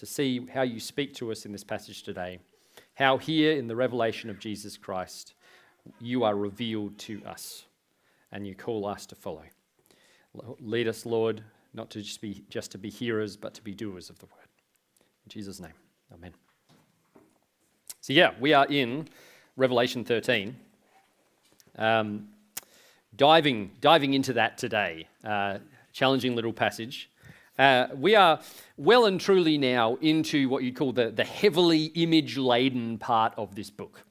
to see how you speak to us in this passage today. How here in the revelation of Jesus Christ, you are revealed to us and you call us to follow. Lead us, Lord, not to just be, just to be hearers, but to be doers of the word. In Jesus' name, amen. So, yeah, we are in Revelation 13. Um, diving, diving into that today. Uh, challenging little passage. Uh, we are well and truly now into what you'd call the, the heavily image laden part of this book.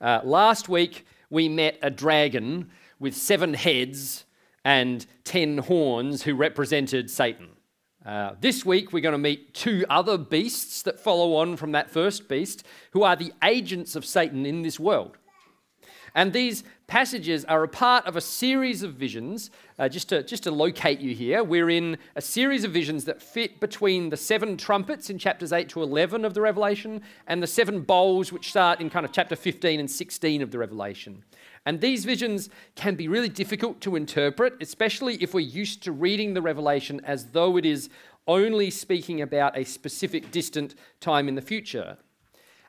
Uh, last week, we met a dragon with seven heads and ten horns who represented Satan. Uh, this week, we're going to meet two other beasts that follow on from that first beast, who are the agents of Satan in this world. And these passages are a part of a series of visions. Uh, just, to, just to locate you here, we're in a series of visions that fit between the seven trumpets in chapters 8 to 11 of the Revelation and the seven bowls, which start in kind of chapter 15 and 16 of the Revelation. And these visions can be really difficult to interpret, especially if we're used to reading the Revelation as though it is only speaking about a specific distant time in the future.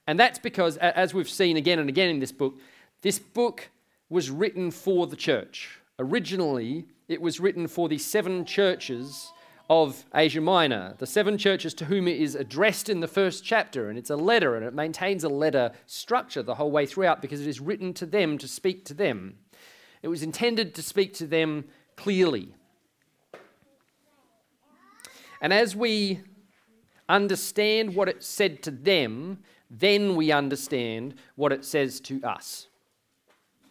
And that's because, as we've seen again and again in this book, this book was written for the church. Originally, it was written for the seven churches of Asia Minor, the seven churches to whom it is addressed in the first chapter. And it's a letter, and it maintains a letter structure the whole way throughout because it is written to them to speak to them. It was intended to speak to them clearly. And as we understand what it said to them, then we understand what it says to us.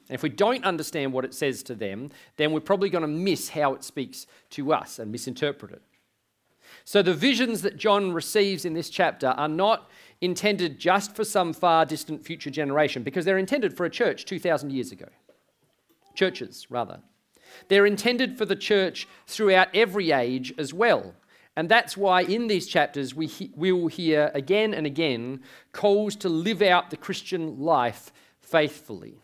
And if we don't understand what it says to them, then we're probably going to miss how it speaks to us and misinterpret it. So the visions that John receives in this chapter are not intended just for some far distant future generation, because they're intended for a church 2,000 years ago. Churches, rather. They're intended for the church throughout every age as well. And that's why in these chapters we, he- we will hear again and again calls to live out the Christian life faithfully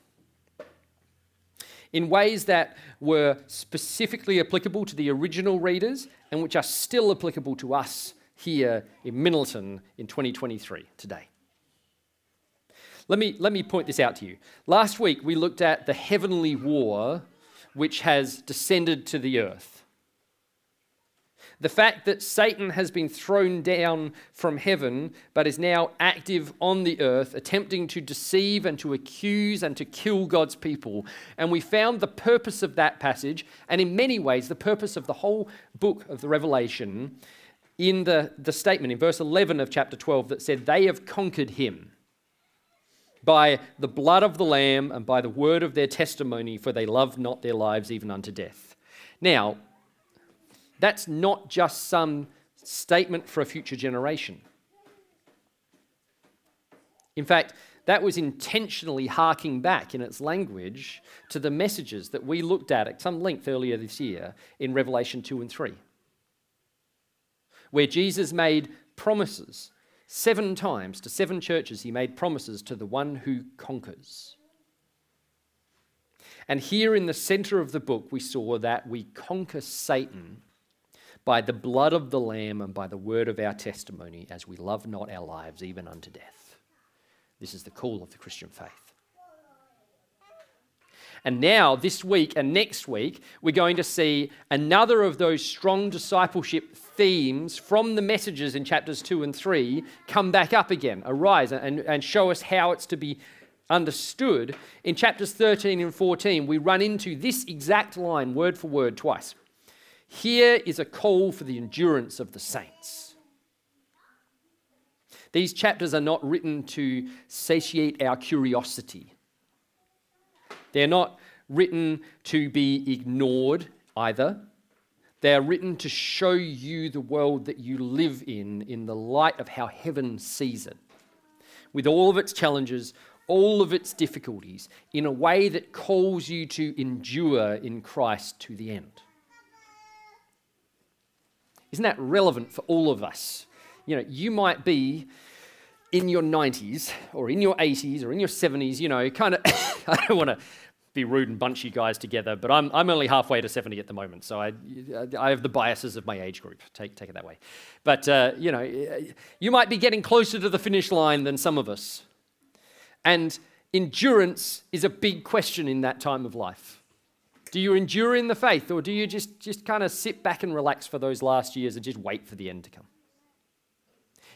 in ways that were specifically applicable to the original readers and which are still applicable to us here in Middleton in 2023 today. Let me, let me point this out to you. Last week we looked at the heavenly war which has descended to the earth. The fact that Satan has been thrown down from heaven, but is now active on the earth, attempting to deceive and to accuse and to kill God's people. And we found the purpose of that passage, and in many ways, the purpose of the whole book of the Revelation, in the, the statement in verse 11 of chapter 12 that said, They have conquered him by the blood of the Lamb and by the word of their testimony, for they loved not their lives even unto death. Now, that's not just some statement for a future generation. In fact, that was intentionally harking back in its language to the messages that we looked at at some length earlier this year in Revelation 2 and 3, where Jesus made promises seven times to seven churches. He made promises to the one who conquers. And here in the center of the book, we saw that we conquer Satan by the blood of the Lamb and by the word of our testimony, as we love not our lives even unto death. This is the call of the Christian faith. And now, this week and next week, we're going to see another of those strong discipleship themes from the messages in chapters 2 and 3 come back up again, arise, and, and show us how it's to be understood. In chapters 13 and 14, we run into this exact line, word for word, twice. Here is a call for the endurance of the saints. These chapters are not written to satiate our curiosity. They're not written to be ignored either. They are written to show you the world that you live in in the light of how heaven sees it, with all of its challenges, all of its difficulties, in a way that calls you to endure in Christ to the end. Isn't that relevant for all of us? You know, you might be in your 90s or in your 80s or in your 70s, you know, kind of, I don't want to be rude and bunch you guys together, but I'm, I'm only halfway to 70 at the moment, so I, I have the biases of my age group. Take, take it that way. But, uh, you know, you might be getting closer to the finish line than some of us. And endurance is a big question in that time of life. Do you endure in the faith, or do you just, just kind of sit back and relax for those last years and just wait for the end to come?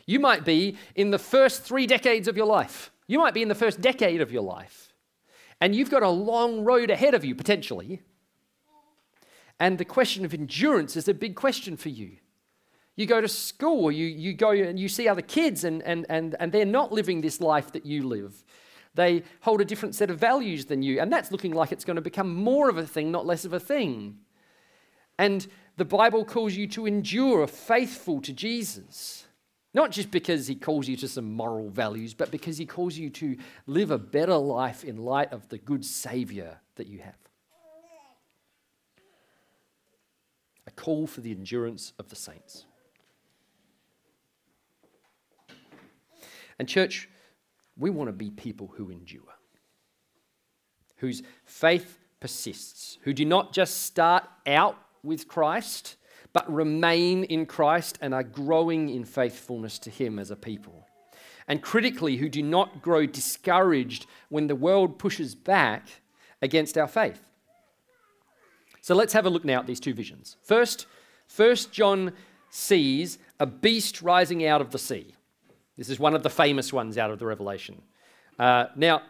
You might be in the first three decades of your life. You might be in the first decade of your life. And you've got a long road ahead of you, potentially. And the question of endurance is a big question for you. You go to school, you, you go and you see other kids, and, and, and, and they're not living this life that you live. They hold a different set of values than you, and that's looking like it's going to become more of a thing, not less of a thing. And the Bible calls you to endure, faithful to Jesus. Not just because he calls you to some moral values, but because he calls you to live a better life in light of the good Savior that you have. A call for the endurance of the saints. And, church, we want to be people who endure, whose faith persists, who do not just start out with Christ but remain in Christ and are growing in faithfulness to Him as a people. And critically, who do not grow discouraged when the world pushes back against our faith. So let's have a look now at these two visions. First, first John sees a beast rising out of the sea. This is one of the famous ones out of the Revelation. Uh, now,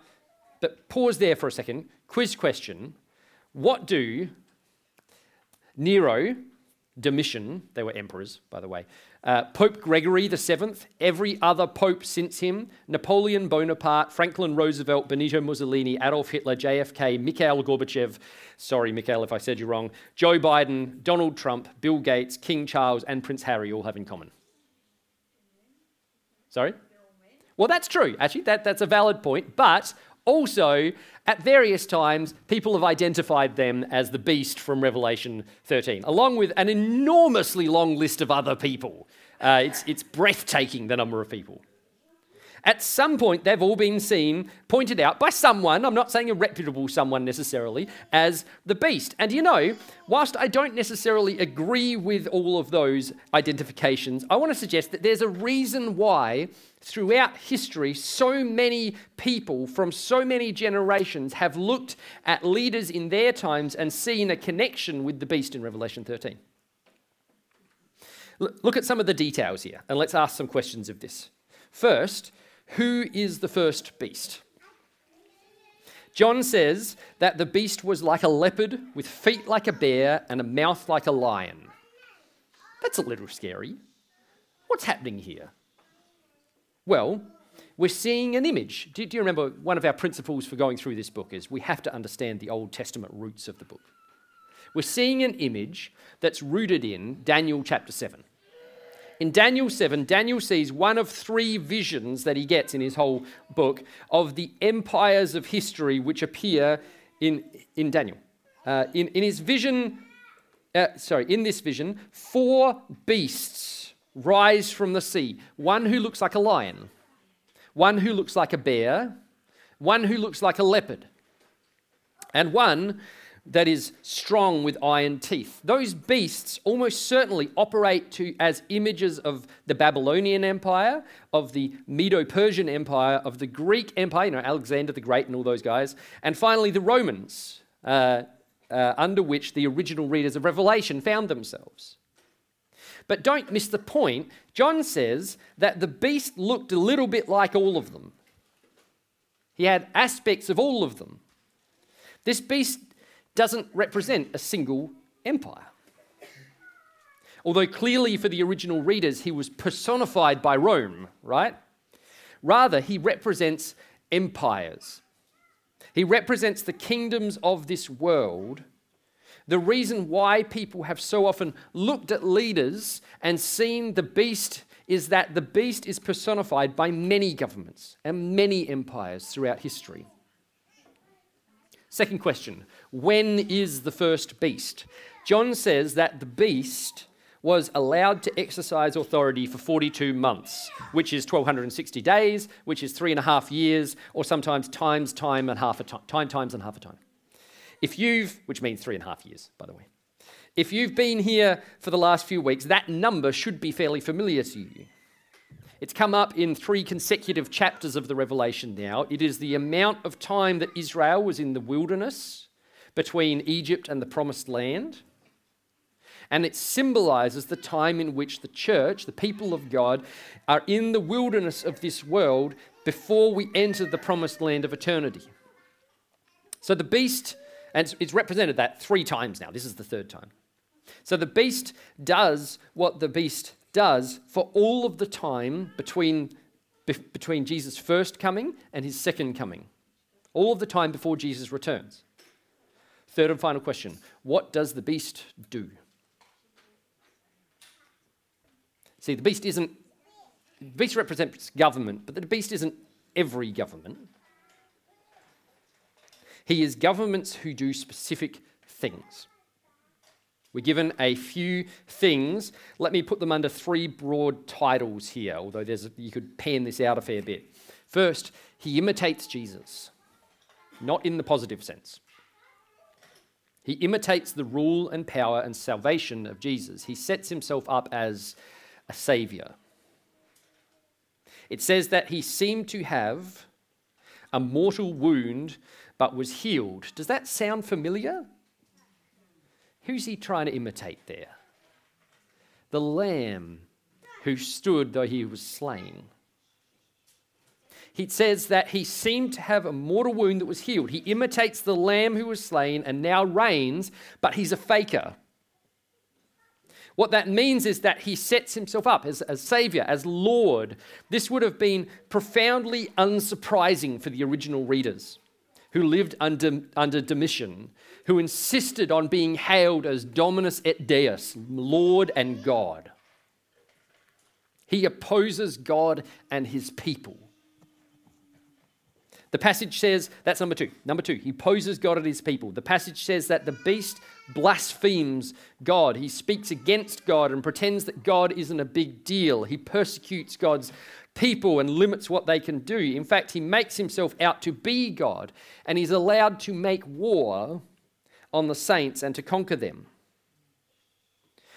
but pause there for a second. Quiz question. What do Nero Domitian, they were emperors, by the way, uh, Pope Gregory VII, every other pope since him, Napoleon Bonaparte, Franklin Roosevelt, Benito Mussolini, Adolf Hitler, JFK, Mikhail Gorbachev, sorry, Mikhail, if I said you wrong, Joe Biden, Donald Trump, Bill Gates, King Charles, and Prince Harry all have in common. Sorry? Well, that's true. Actually, that, that's a valid point. But also, at various times, people have identified them as the beast from Revelation 13, along with an enormously long list of other people. Uh, it's, it's breathtaking, the number of people. At some point, they've all been seen, pointed out by someone, I'm not saying a reputable someone necessarily, as the beast. And you know, whilst I don't necessarily agree with all of those identifications, I want to suggest that there's a reason why throughout history so many people from so many generations have looked at leaders in their times and seen a connection with the beast in Revelation 13. Look at some of the details here, and let's ask some questions of this. First, who is the first beast? John says that the beast was like a leopard with feet like a bear and a mouth like a lion. That's a little scary. What's happening here? Well, we're seeing an image. Do, you remember one of our principles for going through this book is we have to understand the Old Testament roots of the book. We're seeing an image that's rooted in Daniel chapter 7 in Daniel 7, Daniel sees one of three visions that he gets in his whole book of the empires of history which appear in, in Daniel. Uh, in, in his vision, uh, sorry, in this vision, four beasts rise from the sea. One who looks like a lion, one who looks like a bear, one who looks like a leopard, and one that is strong with iron teeth. Those beasts almost certainly operate to, as images of the Babylonian Empire, of the Medo Persian Empire, of the Greek Empire, you know, Alexander the Great and all those guys, and finally the Romans, uh, uh, under which the original readers of Revelation found themselves. But don't miss the point. John says that the beast looked a little bit like all of them. He had aspects of all of them. This beast doesn't represent a single empire. Although clearly for the original readers, he was personified by Rome, right? Rather, he represents empires. He represents the kingdoms of this world. The reason why people have so often looked at leaders and seen the beast is that the beast is personified by many governments and many empires throughout history. Second question When is the first beast? John says that the beast was allowed to exercise authority for 42 months, which is 1260 days, which is three and a half years, or sometimes times time and half a time, time times and half a time. If you've, which means three and a half years, by the way, if you've been here for the last few weeks, that number should be fairly familiar to you. It's come up in three consecutive chapters of the Revelation now. It is the amount of time that Israel was in the wilderness between Egypt and the promised land. And it symbolizes the time in which the church, the people of God, are in the wilderness of this world before we enter the promised land of eternity. So the beast, and it's represented that three times now. This is the third time. So the beast does what the beast does for all of the time between, between Jesus' first coming and his second coming. All of the time before Jesus returns. Third and final question What does the beast do? See, the beast isn't, the beast represents government, but the beast isn't every government. He is governments who do specific things. We're given a few things. Let me put them under three broad titles here, although there's you could pan this out a fair bit. First, he imitates Jesus, not in the positive sense. He imitates the rule and power and salvation of Jesus. He sets himself up as a savior. It says that he seemed to have a mortal wound but was healed. Does that sound familiar? Who's he trying to imitate there? The lamb who stood though he was slain. He says that he seemed to have a mortal wound that was healed. He imitates the lamb who was slain and now reigns, but he's a faker. What that means is that he sets himself up as, as Savior, as Lord. This would have been profoundly unsurprising for the original readers who lived under, under Domitian, who insisted on being hailed as Dominus et Deus, Lord and God. He opposes God and his people. The passage says, that's number two. Number two, he opposes God and his people. The passage says that the beast blasphemes God. He speaks against God and pretends that God isn't a big deal. He persecutes God's people and limits what they can do. In fact, he makes himself out to be God and he's allowed to make war on the saints and to conquer them.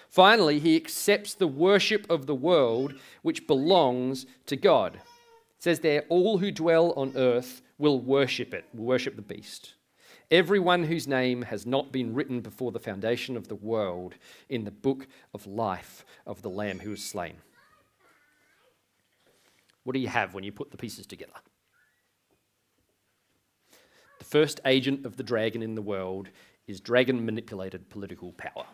Finally, he accepts the worship of the world which belongs to God. It says there, all who dwell on earth will worship it, will worship the beast. Everyone whose name has not been written before the foundation of the world in the book of life of the Lamb who was slain. What do you have when you put the pieces together? The first agent of the dragon in the world is dragon manipulated political power.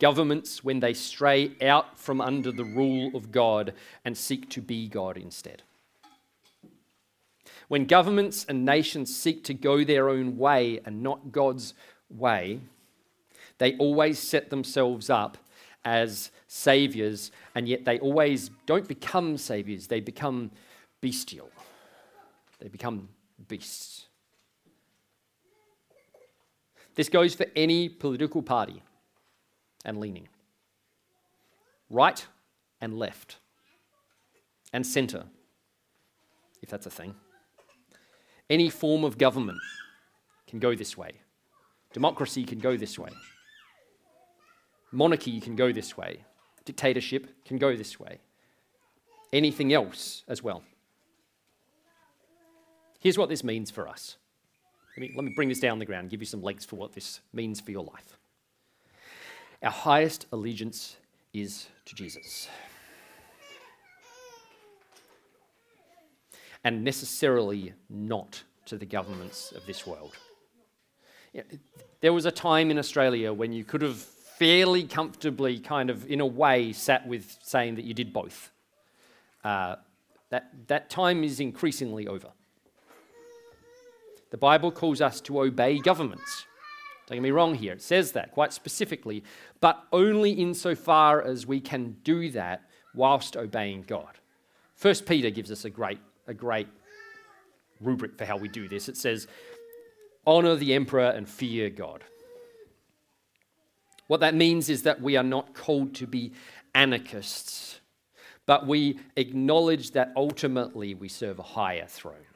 Governments, when they stray out from under the rule of God and seek to be God instead. When governments and nations seek to go their own way and not God's way, they always set themselves up as saviors, and yet they always don't become saviors, they become bestial. They become beasts. This goes for any political party and leaning right and left and centre, if that's a thing. Any form of government can go this way. Democracy can go this way. Monarchy can go this way. Dictatorship can go this way. Anything else as well. Here's what this means for us. Let me, let me bring this down the ground, give you some legs for what this means for your life. Our highest allegiance is to Jesus. and necessarily not to the governments of this world. There was a time in Australia when you could have fairly comfortably, kind of in a way, sat with saying that you did both. Uh, that, that time is increasingly over. The Bible calls us to obey governments. Don't get me wrong here, it says that quite specifically, but only insofar as we can do that whilst obeying God. First Peter gives us a great a great rubric for how we do this. It says, honor the emperor and fear God. What that means is that we are not called to be anarchists, but we acknowledge that ultimately we serve a higher throne.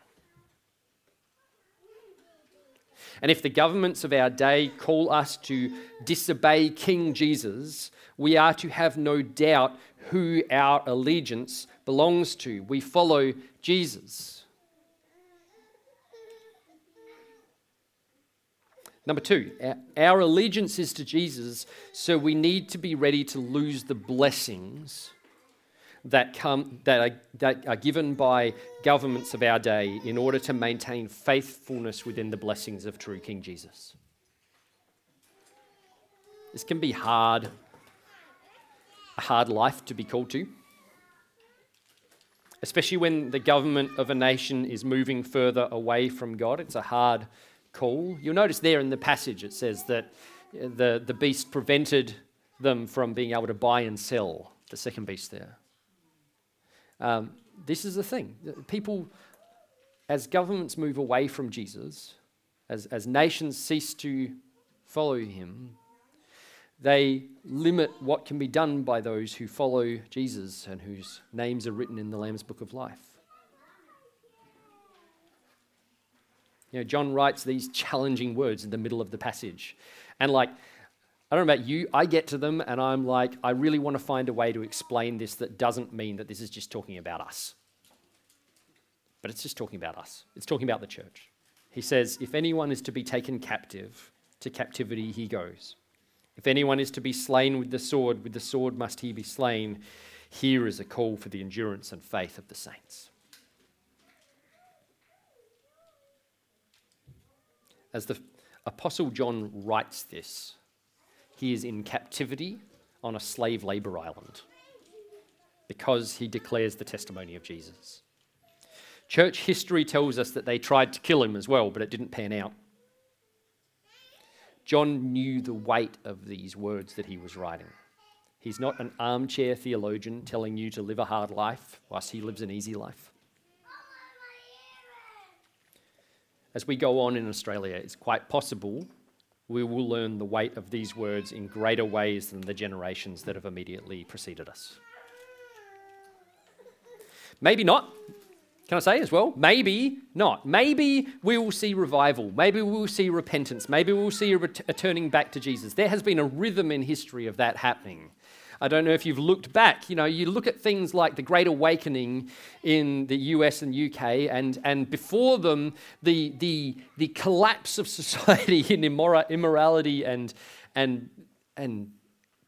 And if the governments of our day call us to disobey King Jesus, we are to have no doubt who our allegiance belongs to. We follow Jesus. Number two, our allegiance is to Jesus, so we need to be ready to lose the blessings that, come, that, are, that are given by governments of our day in order to maintain faithfulness within the blessings of true King Jesus. This can be hard, a hard life to be called to, especially when the government of a nation is moving further away from God. It's a hard call. You'll notice there in the passage it says that the, the beast prevented them from being able to buy and sell, the second beast there. Um, this is the thing. People, as governments move away from Jesus, as, as nations cease to follow him, they limit what can be done by those who follow Jesus and whose names are written in the Lamb's Book of Life. You know, John writes these challenging words in the middle of the passage. And like, I don't know about you, I get to them and I'm like, I really want to find a way to explain this that doesn't mean that this is just talking about us. But it's just talking about us, it's talking about the church. He says, If anyone is to be taken captive, to captivity he goes. If anyone is to be slain with the sword, with the sword must he be slain. Here is a call for the endurance and faith of the saints. As the Apostle John writes this, he is in captivity on a slave labor island because he declares the testimony of Jesus. Church history tells us that they tried to kill him as well, but it didn't pan out. John knew the weight of these words that he was writing. He's not an armchair theologian telling you to live a hard life whilst he lives an easy life. As we go on in Australia, it's quite possible we will learn the weight of these words in greater ways than the generations that have immediately preceded us. Maybe not. Can I say as well? Maybe not. Maybe we will see revival. Maybe we will see repentance. Maybe we will see a, ret- a turning back to Jesus. There has been a rhythm in history of that happening. I don't know if you've looked back. You know, you look at things like the Great Awakening in the US and UK, and, and before them, the, the, the collapse of society in immora- immorality and, and, and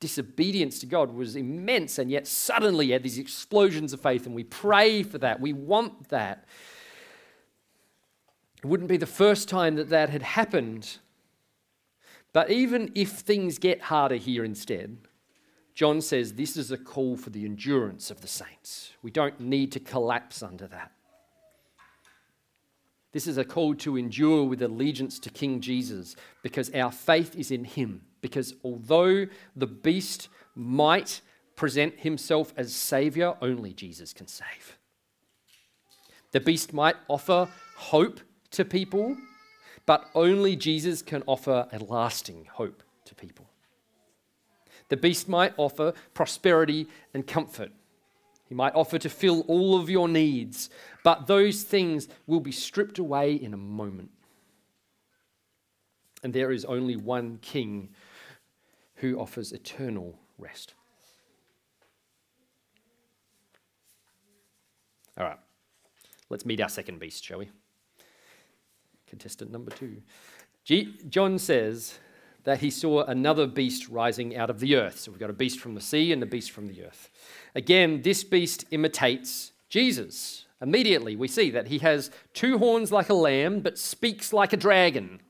disobedience to God was immense, and yet suddenly had these explosions of faith, and we pray for that. We want that. It wouldn't be the first time that that had happened. But even if things get harder here instead, John says this is a call for the endurance of the saints. We don't need to collapse under that. This is a call to endure with allegiance to King Jesus because our faith is in him. Because although the beast might present himself as Savior, only Jesus can save. The beast might offer hope to people, but only Jesus can offer a lasting hope to people. The beast might offer prosperity and comfort. He might offer to fill all of your needs, but those things will be stripped away in a moment. And there is only one king who offers eternal rest. All right, let's meet our second beast, shall we? Contestant number two. G- John says that he saw another beast rising out of the earth. So we've got a beast from the sea and a beast from the earth. Again, this beast imitates Jesus. Immediately, we see that he has two horns like a lamb, but speaks like a dragon.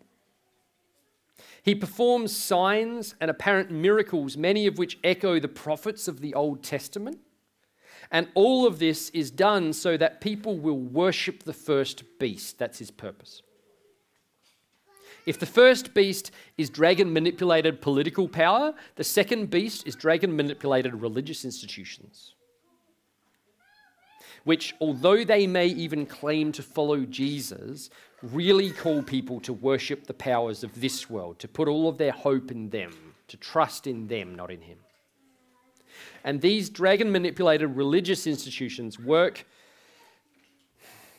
He performs signs and apparent miracles, many of which echo the prophets of the Old Testament. And all of this is done so that people will worship the first beast. That's his purpose. If the first beast is dragon manipulated political power, the second beast is dragon manipulated religious institutions. Which, although they may even claim to follow Jesus, really call people to worship the powers of this world, to put all of their hope in them, to trust in them, not in Him. And these dragon manipulated religious institutions work,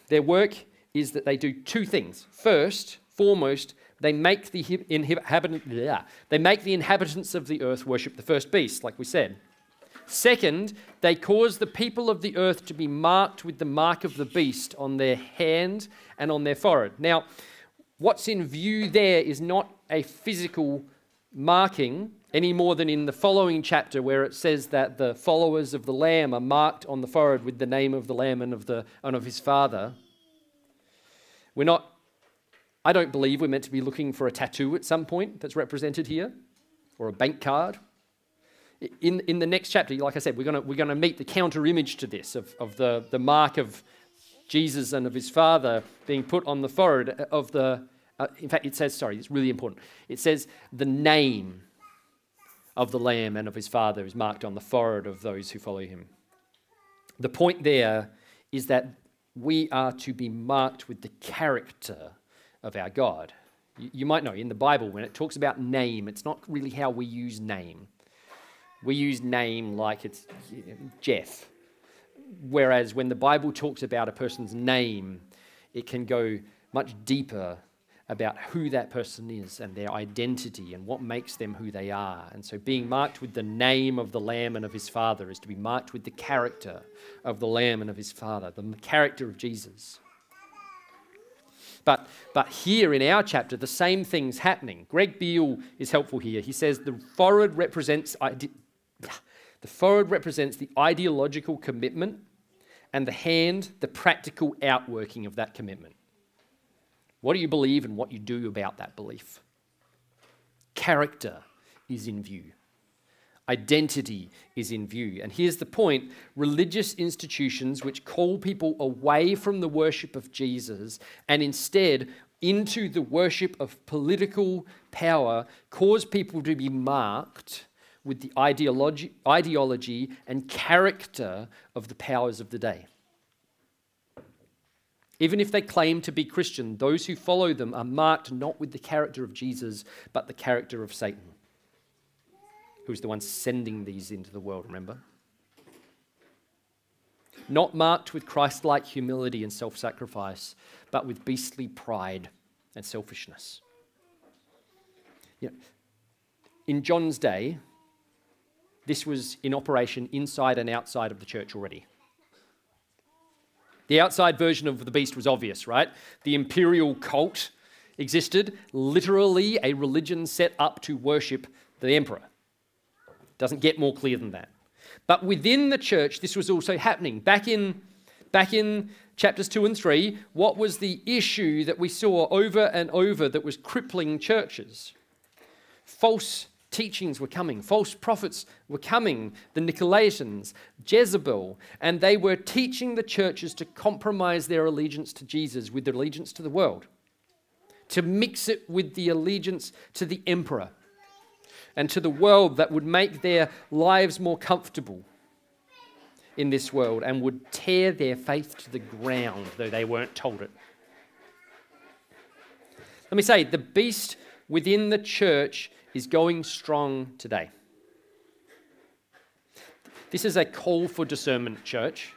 their work is that they do two things. First, foremost, they make the inhabitants, yeah, they make the inhabitants of the earth worship the first beast, like we said. Second, they cause the people of the earth to be marked with the mark of the beast on their hand and on their forehead. Now, what's in view there is not a physical marking any more than in the following chapter where it says that the followers of the lamb are marked on the forehead with the name of the lamb and of the and of his father we're not i don't believe we're meant to be looking for a tattoo at some point that's represented here or a bank card in, in the next chapter like i said we're going we're gonna meet the counter image to this of, of the, the mark of jesus and of his father being put on the forehead of the uh, in fact it says sorry it's really important it says the name of the Lamb and of his Father is marked on the forehead of those who follow him. The point there is that we are to be marked with the character of our God. You might know in the Bible, when it talks about name, it's not really how we use name. We use name like it's Jeff. Whereas when the Bible talks about a person's name, it can go much deeper about who that person is and their identity and what makes them who they are. And so, being marked with the name of the Lamb and of his Father is to be marked with the character of the Lamb and of his Father, the character of Jesus. But, but here in our chapter, the same thing's happening. Greg Beale is helpful here. He says the forward represents the forehead represents the ideological commitment, and the hand the practical outworking of that commitment. What do you believe and what you do about that belief? Character is in view. Identity is in view. And here's the point religious institutions which call people away from the worship of Jesus and instead into the worship of political power cause people to be marked with the ideology, ideology and character of the powers of the day. Even if they claim to be Christian, those who follow them are marked not with the character of Jesus, but the character of Satan, who's the one sending these into the world, remember? Not marked with Christ like humility and self sacrifice, but with beastly pride and selfishness. You know, in John's day, this was in operation inside and outside of the church already. The outside version of the beast was obvious, right? The imperial cult existed, literally a religion set up to worship the emperor. Doesn't get more clear than that. But within the church, this was also happening. Back in, back in chapters 2 and 3, what was the issue that we saw over and over that was crippling churches? False teachings were coming, false prophets were coming, the Nicolaitans, Jezebel, and they were teaching the churches to compromise their allegiance to Jesus with their allegiance to the world, to mix it with the allegiance to the emperor and to the world that would make their lives more comfortable in this world and would tear their faith to the ground, though they weren't told it. Let me say, the beast within the church is going strong today. This is a call for discernment, church.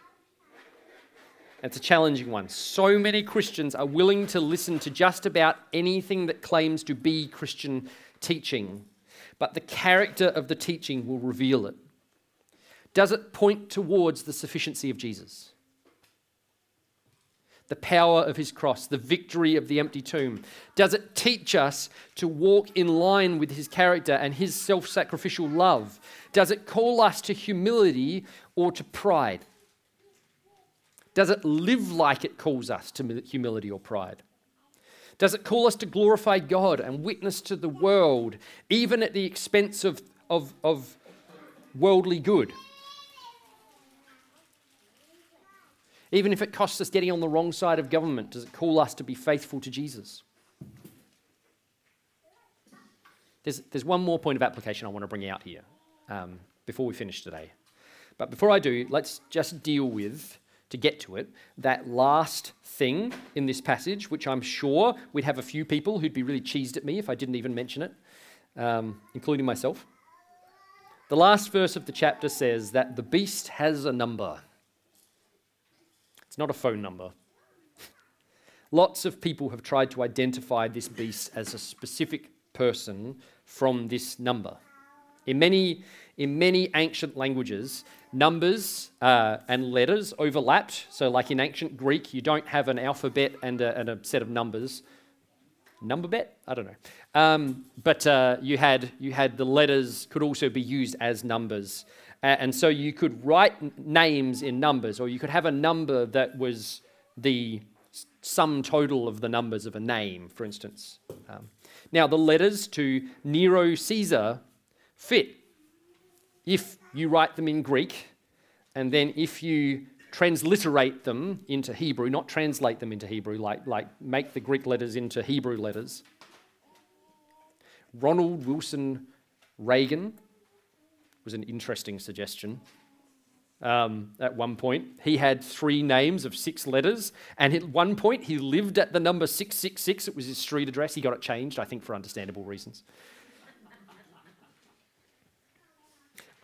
It's a challenging one. So many Christians are willing to listen to just about anything that claims to be Christian teaching, but the character of the teaching will reveal it. Does it point towards the sufficiency of Jesus? the power of his cross, the victory of the empty tomb? Does it teach us to walk in line with his character and his self sacrificial love? Does it call us to humility or to pride? Does it live like it calls us to humility or pride? Does it call us to glorify God and witness to the world, even at the expense of, of, of worldly good? Even if it costs us getting on the wrong side of government, does it call us to be faithful to Jesus? There's, there's one more point of application I want to bring out here um, before we finish today. But before I do, let's just deal with, to get to it, that last thing in this passage, which I'm sure we'd have a few people who'd be really cheesed at me if I didn't even mention it, um, including myself. The last verse of the chapter says that the beast has a number. It's not a phone number. Lots of people have tried to identify this beast as a specific person from this number. In many, in many ancient languages, numbers uh, and letters overlapped. So, like in ancient Greek, you don't have an alphabet and a, and a set of numbers. Number bet? I don't know. Um, but uh, you, had, you had the letters could also be used as numbers. And so you could write names in numbers, or you could have a number that was the sum total of the numbers of a name, for instance. Um, now, the letters to Nero Caesar fit if you write them in Greek, and then if you transliterate them into Hebrew, not translate them into Hebrew, like, like make the Greek letters into Hebrew letters. Ronald Wilson Reagan was an interesting suggestion. Um, at one point, he had three names of six letters, and at one point, he lived at the number 666. It was his street address. He got it changed, I think, for understandable reasons.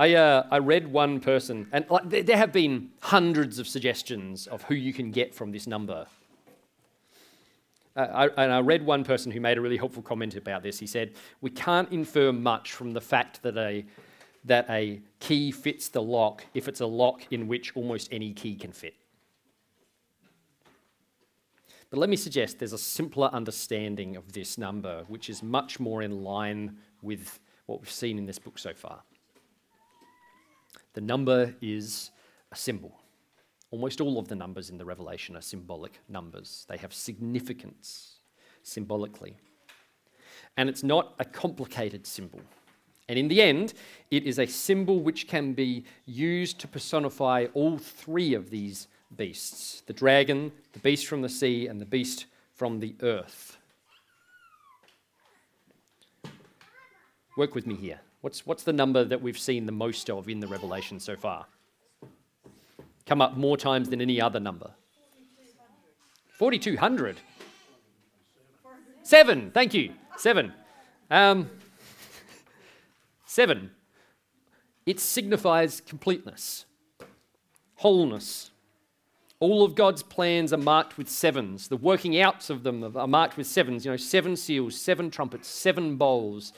I, uh, I read one person, and like, there, have been hundreds of suggestions of who you can get from this number. Uh, I, and I read one person who made a really helpful comment about this. He said, We can't infer much from the fact that a, that a key fits the lock if it's a lock in which almost any key can fit. But let me suggest there's a simpler understanding of this number, which is much more in line with what we've seen in this book so far. The number is a symbol. Almost all of the numbers in the Revelation are symbolic numbers, they have significance symbolically. And it's not a complicated symbol. And in the end, it is a symbol which can be used to personify all three of these beasts the dragon, the beast from the sea, and the beast from the earth. Work with me here. What's, what's the number that we've seen the most of in the Revelation so far? Come up more times than any other number. 4,200. Seven, thank you. Seven. Um, seven. It signifies completeness, wholeness. All of God's plans are marked with sevens. The working outs of them are marked with sevens. You know, seven seals, seven trumpets, seven bowls,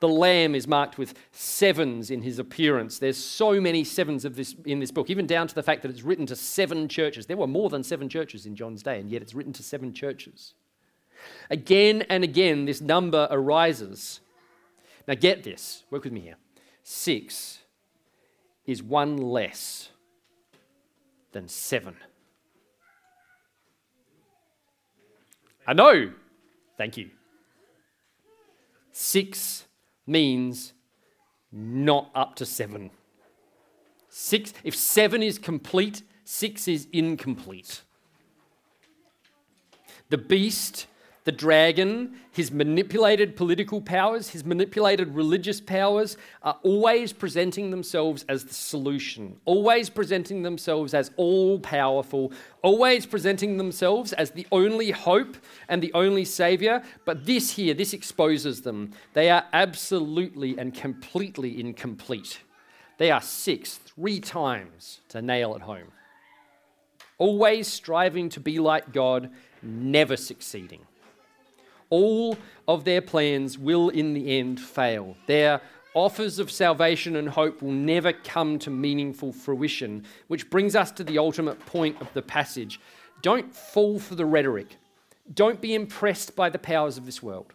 the lamb is marked with sevens in his appearance. There's so many sevens of this in this book, even down to the fact that it's written to seven churches. There were more than seven churches in John's day, and yet it's written to seven churches. Again and again, this number arises. Now, get this, work with me here. Six is one less than seven. I know. Thank you. Six means not up to seven. Six, if seven is complete, six is incomplete. The beast the dragon, his manipulated political powers, his manipulated religious powers are always presenting themselves as the solution, always presenting themselves as all powerful, always presenting themselves as the only hope and the only savior. But this here, this exposes them. They are absolutely and completely incomplete. They are six, three times to nail it home. Always striving to be like God, never succeeding all of their plans will in the end fail. Their offers of salvation and hope will never come to meaningful fruition, which brings us to the ultimate point of the passage. Don't fall for the rhetoric. Don't be impressed by the powers of this world.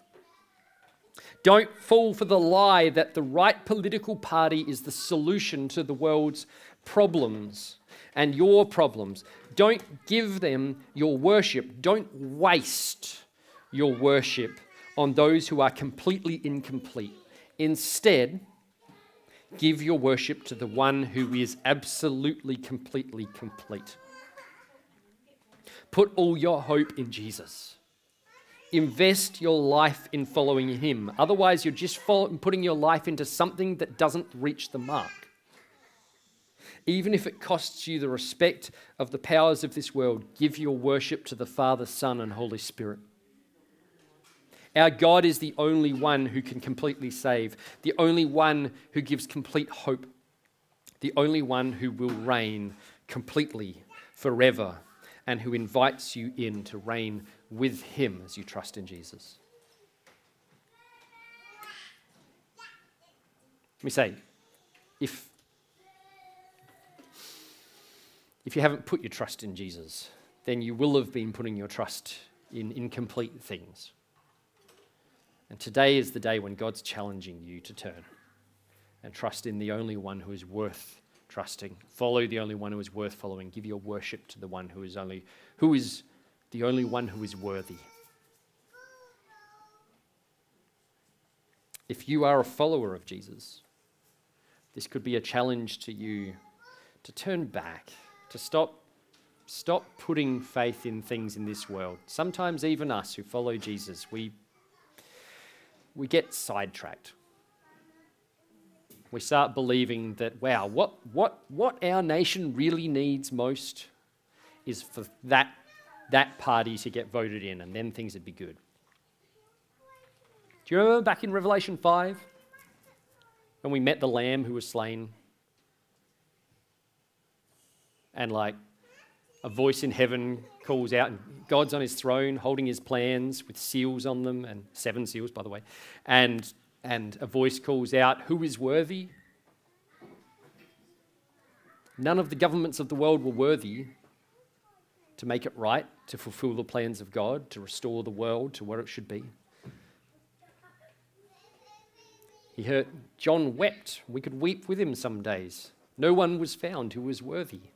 Don't fall for the lie that the right political party is the solution to the world's problems and your problems. Don't give them your worship. Don't waste your worship on those who are completely incomplete. Instead, give your worship to the one who is absolutely, completely complete. Put all your hope in Jesus. Invest your life in following him. Otherwise, you're just putting your life into something that doesn't reach the mark. Even if it costs you the respect of the powers of this world, give your worship to the Father, Son, and Holy Spirit. Our God is the only one who can completely save, the only one who gives complete hope, the only one who will reign completely forever and who invites you in to reign with him as you trust in Jesus. Let me say, if, if you haven't put your trust in Jesus, then you will have been putting your trust in incomplete things. And today is the day when God's challenging you to turn and trust in the only one who is worth trusting. Follow the only one who is worth following. Give your worship to the one who is only who is the only one who is worthy. If you are a follower of Jesus, this could be a challenge to you to turn back, to stop stop putting faith in things in this world. Sometimes even us who follow Jesus, we we get sidetracked. We start believing that wow, what what what our nation really needs most is for that that party to get voted in and then things would be good. Do you remember back in Revelation 5 when we met the lamb who was slain? And like a voice in heaven calls out, and God's on his throne holding his plans with seals on them, and seven seals, by the way. And, and a voice calls out, Who is worthy? None of the governments of the world were worthy to make it right, to fulfill the plans of God, to restore the world to what it should be. He heard John wept. We could weep with him some days. No one was found who was worthy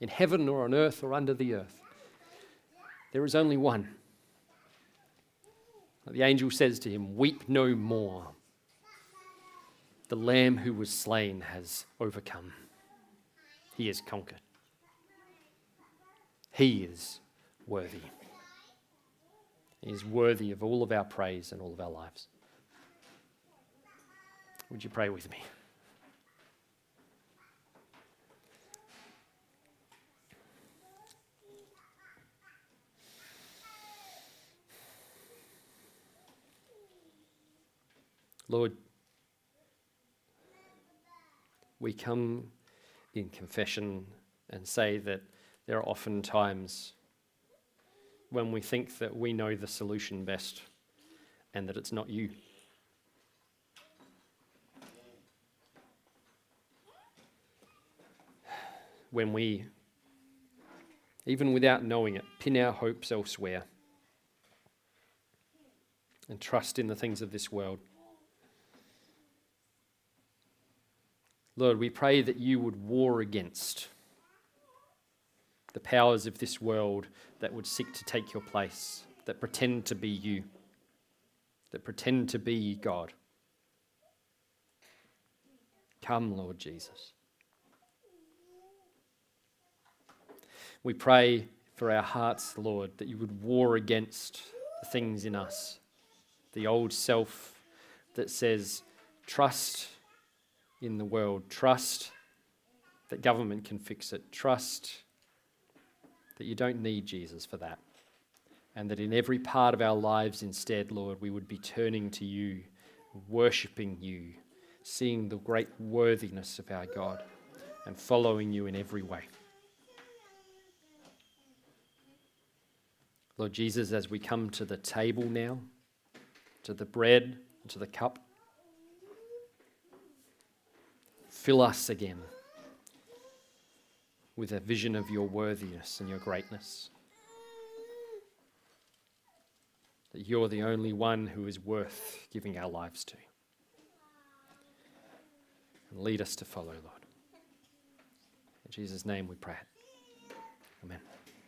in heaven or on earth or under the earth. There is only one. The angel says to him, Weep no more. The lamb who was slain has overcome, he has conquered. He is worthy. He is worthy of all of our praise and all of our lives. Would you pray with me? Lord, we come in confession and say that there are often times when we think that we know the solution best and that it's not you. When we, even without knowing it, pin our hopes elsewhere and trust in the things of this world. Lord, we pray that you would war against the powers of this world that would seek to take your place, that pretend to be you, that pretend to be God. Come, Lord Jesus. We pray for our hearts, Lord, that you would war against the things in us, the old self that says, trust in the world. Trust that government can fix it. Trust that you don't need Jesus for that. And that in every part of our lives, instead, Lord, we would be turning to you, worshipping you, seeing the great worthiness of our God, and following you in every way. Lord Jesus, as we come to the table now, to the bread, to the cup, Fill us again with a vision of your worthiness and your greatness. That you're the only one who is worth giving our lives to. And lead us to follow, Lord. In Jesus' name we pray.